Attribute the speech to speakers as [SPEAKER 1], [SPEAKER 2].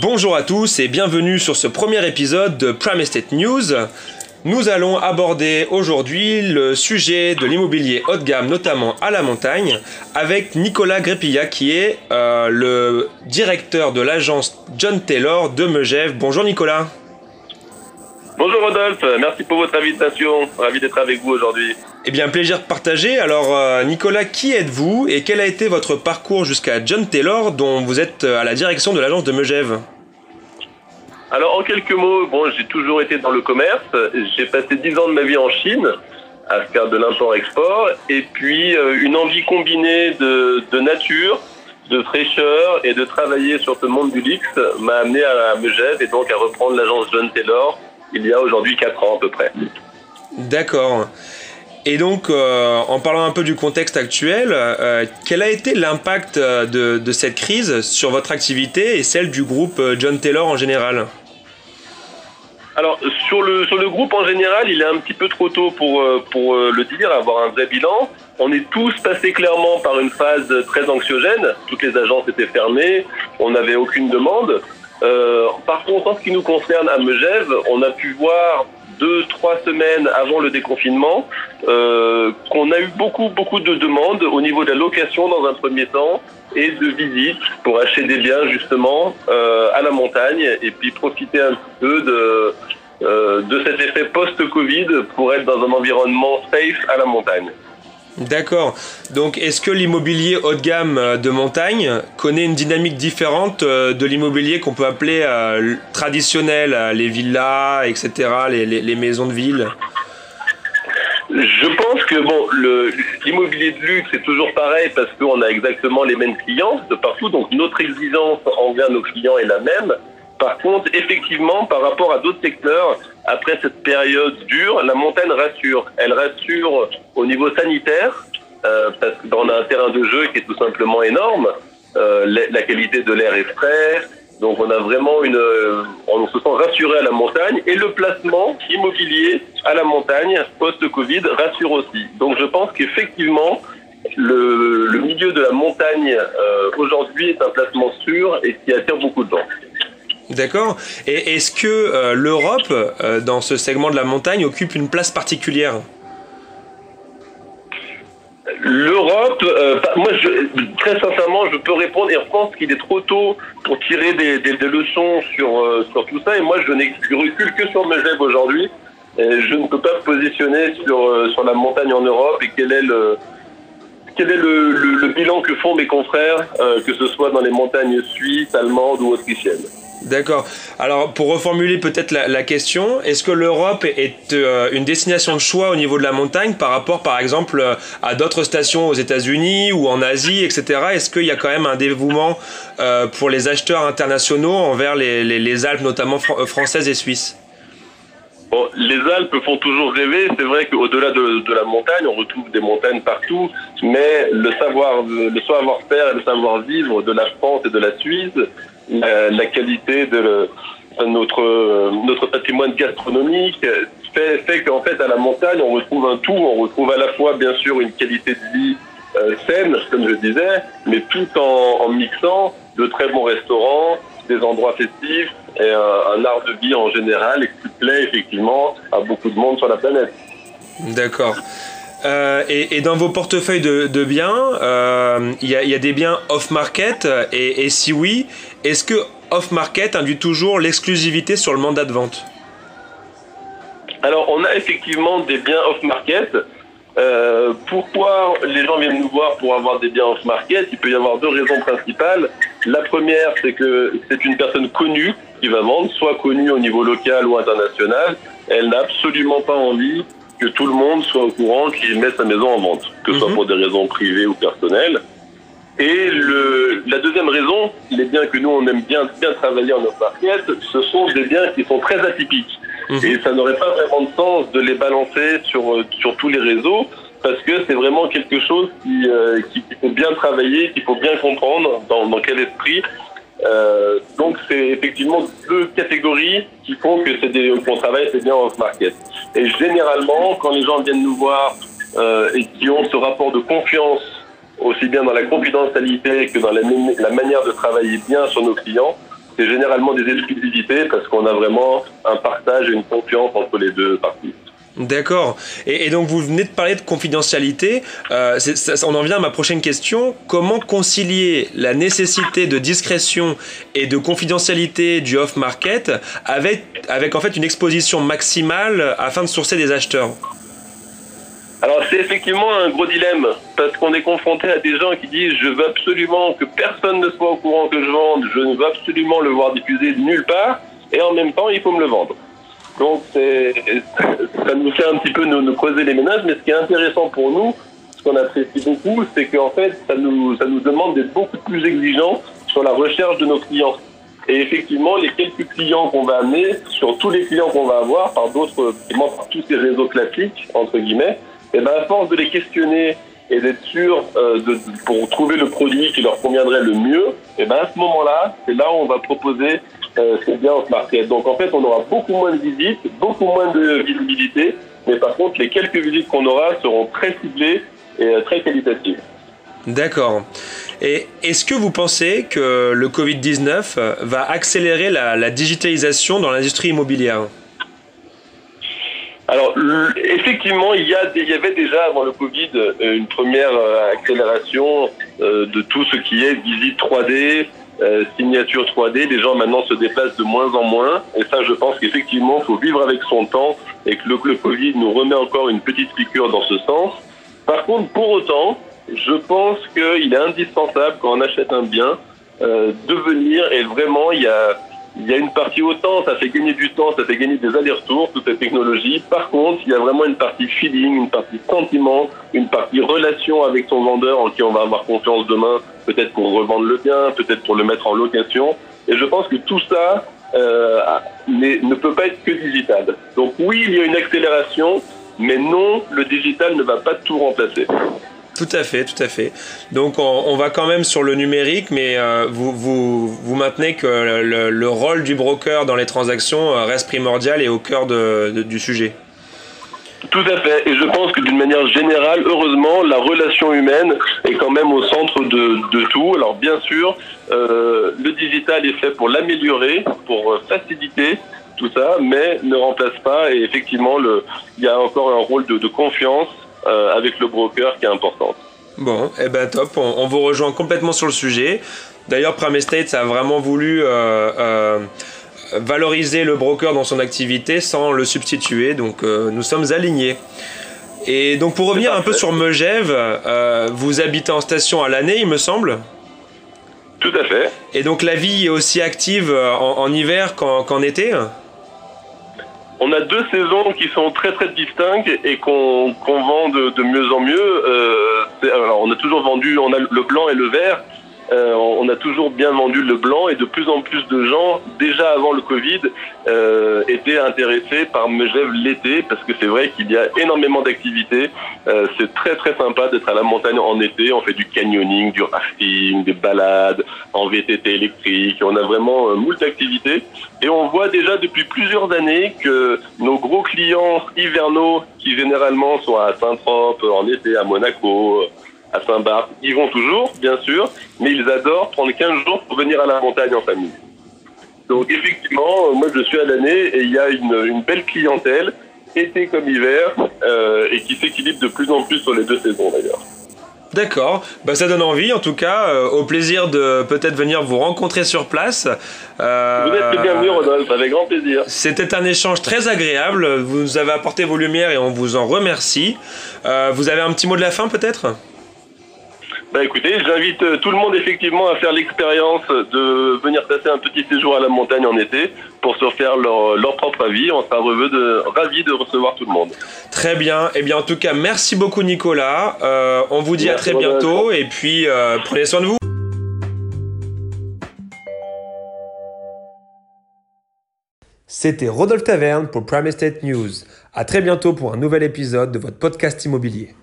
[SPEAKER 1] Bonjour à tous et bienvenue sur ce premier épisode de Prime Estate News. Nous allons aborder aujourd'hui le sujet de l'immobilier haut de gamme, notamment à la montagne, avec Nicolas Grépilla qui est euh, le directeur de l'agence John Taylor de Megève. Bonjour Nicolas.
[SPEAKER 2] Bonjour Rodolphe, merci pour votre invitation. Ravi d'être avec vous aujourd'hui.
[SPEAKER 1] Eh bien, plaisir de partager. Alors, euh, Nicolas, qui êtes-vous et quel a été votre parcours jusqu'à John Taylor, dont vous êtes euh, à la direction de l'agence de Megève?
[SPEAKER 2] Alors, en quelques mots, bon, j'ai toujours été dans le commerce. J'ai passé 10 ans de ma vie en Chine à faire de l'import-export et puis euh, une envie combinée de, de, nature, de fraîcheur et de travailler sur ce monde du luxe m'a amené à, à Megève et donc à reprendre l'agence John Taylor il y a aujourd'hui 4 ans à peu près.
[SPEAKER 1] D'accord. Et donc, euh, en parlant un peu du contexte actuel, euh, quel a été l'impact de, de, cette crise sur votre activité et celle du groupe John Taylor en général?
[SPEAKER 2] Alors sur le sur le groupe en général, il est un petit peu trop tôt pour pour le dire, avoir un vrai bilan. On est tous passés clairement par une phase très anxiogène. Toutes les agences étaient fermées, on n'avait aucune demande. Euh, par contre, en ce qui nous concerne à Megève, on a pu voir deux, trois semaines avant le déconfinement euh, qu'on a eu beaucoup, beaucoup de demandes au niveau de la location dans un premier temps et de visites pour acheter des biens justement euh, à la montagne et puis profiter un peu de, euh, de cet effet post-Covid pour être dans un environnement safe à la montagne.
[SPEAKER 1] D'accord. Donc, est-ce que l'immobilier haut de gamme de montagne connaît une dynamique différente de l'immobilier qu'on peut appeler euh, traditionnel, les villas, etc., les, maisons de ville?
[SPEAKER 2] Je pense que bon, l'immobilier de luxe c'est toujours pareil parce qu'on a exactement les mêmes clients de partout, donc notre exigence envers nos clients est la même. Par contre, effectivement, par rapport à d'autres secteurs, après cette période dure, la montagne rassure. Elle rassure au niveau sanitaire, euh, parce qu'on a un terrain de jeu qui est tout simplement énorme. Euh, la qualité de l'air est frais, donc on a vraiment une, on se sent rassuré à la montagne. Et le placement immobilier à la montagne post-Covid rassure aussi. Donc je pense qu'effectivement, le, le, milieu de la montagne euh, aujourd'hui est un placement sûr et qui attire beaucoup de gens.
[SPEAKER 1] D'accord. Et est-ce que euh, l'Europe, euh, dans ce segment de la montagne, occupe une place particulière?
[SPEAKER 2] L'Europe, euh, moi, très sincèrement, je peux répondre et je pense qu'il est trop tôt pour tirer des, leçons sur, sur tout ça. Et moi, je n'ai recule que sur Megève aujourd'hui. Et je ne peux pas me positionner sur, sur la montagne en Europe et quel est le, quel est le, le bilan que font mes confrères, que ce soit dans les montagnes suisses, allemandes ou autrichiennes.
[SPEAKER 1] D'accord. Alors, pour reformuler peut-être la, question, est-ce que l'Europe est euh, une destination de choix au niveau de la montagne par rapport, par exemple, à d'autres stations aux États-Unis ou en Asie, etc. Est-ce qu'il y a quand même un dévouement euh, pour les acheteurs internationaux envers les, Alpes, notamment fr françaises et suisses?
[SPEAKER 2] Bon, les Alpes font toujours rêver. C'est vrai qu'au-delà de, de, la montagne, on retrouve des montagnes partout, mais le savoir, le savoir-faire et le savoir-vivre de la France et de la Suisse, la, qualité de, le, de, notre notre patrimoine gastronomique fait, fait qu'en fait à la montagne on retrouve un tout. On retrouve à la fois bien sûr une qualité de vie euh, saine, comme je disais, mais tout en, en mixant de très bons restaurants, des endroits festifs et un, un, art de vie en général et qui plaît effectivement à beaucoup de monde sur la planète.
[SPEAKER 1] D'accord. Euh, et, dans vos portefeuilles de, biens, il euh, y, y, a des biens off-market et, et, si oui, est-ce que off-market induit toujours l'exclusivité sur le mandat de vente?
[SPEAKER 2] Alors on a effectivement des biens off-market. Euh, pourquoi les gens viennent nous voir pour avoir des biens off-market? Il peut y avoir deux raisons principales. La première, c'est que c'est une personne connue qui va vendre, soit connue au niveau local ou international. Elle n'a absolument pas envie que tout le monde soit au courant qu'il met sa maison en vente, que ce soit pour des raisons privées ou personnelles. Et le, la deuxième raison, les biens que nous on aime bien, bien travailler en off-market, ce sont des biens qui sont très atypiques. Mmh. Et ça n'aurait pas vraiment de sens de les balancer sur, sur tous les réseaux, parce que c'est vraiment quelque chose qui, euh, qu'il faut bien travailler, qu'il faut bien comprendre dans, dans quel esprit. Euh, donc c'est effectivement deux catégories qui font que c'est des qu'on travaille c'est bien off-market. Et généralement, quand les gens viennent nous voir euh, et qui ont ce rapport de confiance aussi bien dans la confidentialité que dans la, la manière de travailler bien sur nos clients, c'est généralement des exclusivités parce qu'on a vraiment un partage et une confiance entre les deux parties.
[SPEAKER 1] D'accord. Et, donc vous venez de parler de confidentialité. Euh, on en vient à ma prochaine question. Comment concilier la nécessité de discrétion et de confidentialité du off-market avec, avec en fait une exposition maximale afin de sourcer des acheteurs?
[SPEAKER 2] Alors c'est effectivement un gros dilemme parce qu'on est confronté à des gens qui disent je veux absolument que personne ne soit au courant que je vende, je ne veux absolument le voir diffusé nulle part et en même temps il faut me le vendre. Donc ça nous fait un petit peu nous, creuser les ménages, mais ce qui est intéressant pour nous, ce qu'on apprécie beaucoup, c'est qu'en fait ça nous, ça nous demande d'être beaucoup plus exigeants sur la recherche de nos clients. Et effectivement, les quelques clients qu'on va amener, sur tous les clients qu'on va avoir, par d'autres, par tous ces réseaux classiques, entre guillemets, et eh ben à force de les questionner et d'être sûr euh, de, pour trouver le produit qui leur conviendrait le mieux, et eh ben à ce moment-là, c'est là où on va proposer euh, ce bien au market. Donc en fait, on aura beaucoup moins de visites, beaucoup moins de visibilité, mais par contre, les quelques visites qu'on aura seront très ciblées et euh, très qualitatives.
[SPEAKER 1] D'accord. Et est-ce que vous pensez que le Covid-19 va accélérer la, la digitalisation dans l'industrie immobilière?
[SPEAKER 2] Alors, effectivement, il y, a, il y avait déjà avant le Covid euh, une première euh, accélération euh, de tout ce qui est visite 3D, signature 3D. Les gens maintenant se déplacent de moins en moins. Et ça, je pense qu'effectivement, il faut vivre avec son temps et que le, le Covid nous remet encore une petite piqûre dans ce sens. Par contre, pour autant, je pense qu'il est indispensable quand on achète un bien de venir et vraiment, il y a il y a une partie autant, ça fait gagner du temps, ça fait gagner des allers-retours, toute cette technologie. Par contre, il y a vraiment une partie feeling, une partie sentiment, une partie relation avec son vendeur en qui on va avoir confiance demain, peut-être pour revendre le bien, peut-être pour le mettre en location. Et je pense que tout ça euh, ne peut pas être que digital. Donc oui, il y a une accélération, mais non, le digital ne va pas tout remplacer.
[SPEAKER 1] Tout à fait, tout à fait. Donc on, va quand même sur le numérique, mais euh, vous, vous, vous, maintenez que le, rôle du broker dans les transactions euh, reste primordial et au cœur de, du sujet.
[SPEAKER 2] Tout à fait. Et je pense que d'une manière générale, heureusement, la relation humaine est quand même au centre de, de tout. Alors bien sûr, euh, le digital est fait pour l'améliorer, pour faciliter tout ça, mais ne remplace pas. Et effectivement, le, il y a encore un rôle de, de confiance euh, avec le broker qui est importante.
[SPEAKER 1] Bon, eh ben top, on, vous rejoint complètement sur le sujet. D'ailleurs, Prime Estate a vraiment voulu euh, euh, valoriser le broker dans son activité sans le substituer, donc nous sommes alignés. Et donc pour revenir un peu sur Megève, vous habitez en station à l'année, il me semble
[SPEAKER 2] Tout à fait.
[SPEAKER 1] Et donc la vie est aussi active en, hiver qu'en été?
[SPEAKER 2] On a deux saisons qui sont très très distinctes et qu'on vend de, mieux en mieux. Euh, alors on a toujours vendu, on a le blanc et le vert. Euh, on a toujours bien vendu le blanc et de plus en plus de gens, déjà avant le Covid, euh, étaient intéressés par Megève l'été parce que c'est vrai qu'il y a énormément d'activités. Euh, c'est très très sympa d'être à la montagne en été. On fait du canyoning, du rafting, des balades en VTT électrique. On a vraiment moult activités et on voit déjà depuis plusieurs années que nos gros clients hivernaux qui généralement sont à Saint-Trope en été, à Monaco, à Saint-Barth. Ils vont toujours, bien sûr, mais ils adorent prendre 15 jours pour venir à la montagne en famille. Donc effectivement, moi je suis à l'année et il y a une, belle clientèle, été comme hiver, euh, et qui s'équilibre de plus en plus sur les deux saisons d'ailleurs.
[SPEAKER 1] D'accord, bah, ça donne envie en tout cas, euh, au plaisir de peut-être venir vous rencontrer sur place.
[SPEAKER 2] Euh, vous êtes le bienvenu Rodolphe, avec grand plaisir.
[SPEAKER 1] C'était un échange très agréable, vous nous avez apporté vos lumières et on vous en remercie. vous avez un petit mot de la fin peut-être?
[SPEAKER 2] Bah écoutez, j'invite euh, tout le monde effectivement à faire l'expérience de venir passer un petit séjour à la montagne en été pour se faire leur, propre avis. On sera de, ravis de recevoir tout le monde.
[SPEAKER 1] Très bien. Eh bien en tout cas, merci beaucoup Nicolas. Euh, on vous dit à très bientôt et puis euh, prenez soin de vous. C'était Rodolphe Taverne pour Prime Estate News. À très bientôt pour un nouvel épisode de votre podcast immobilier.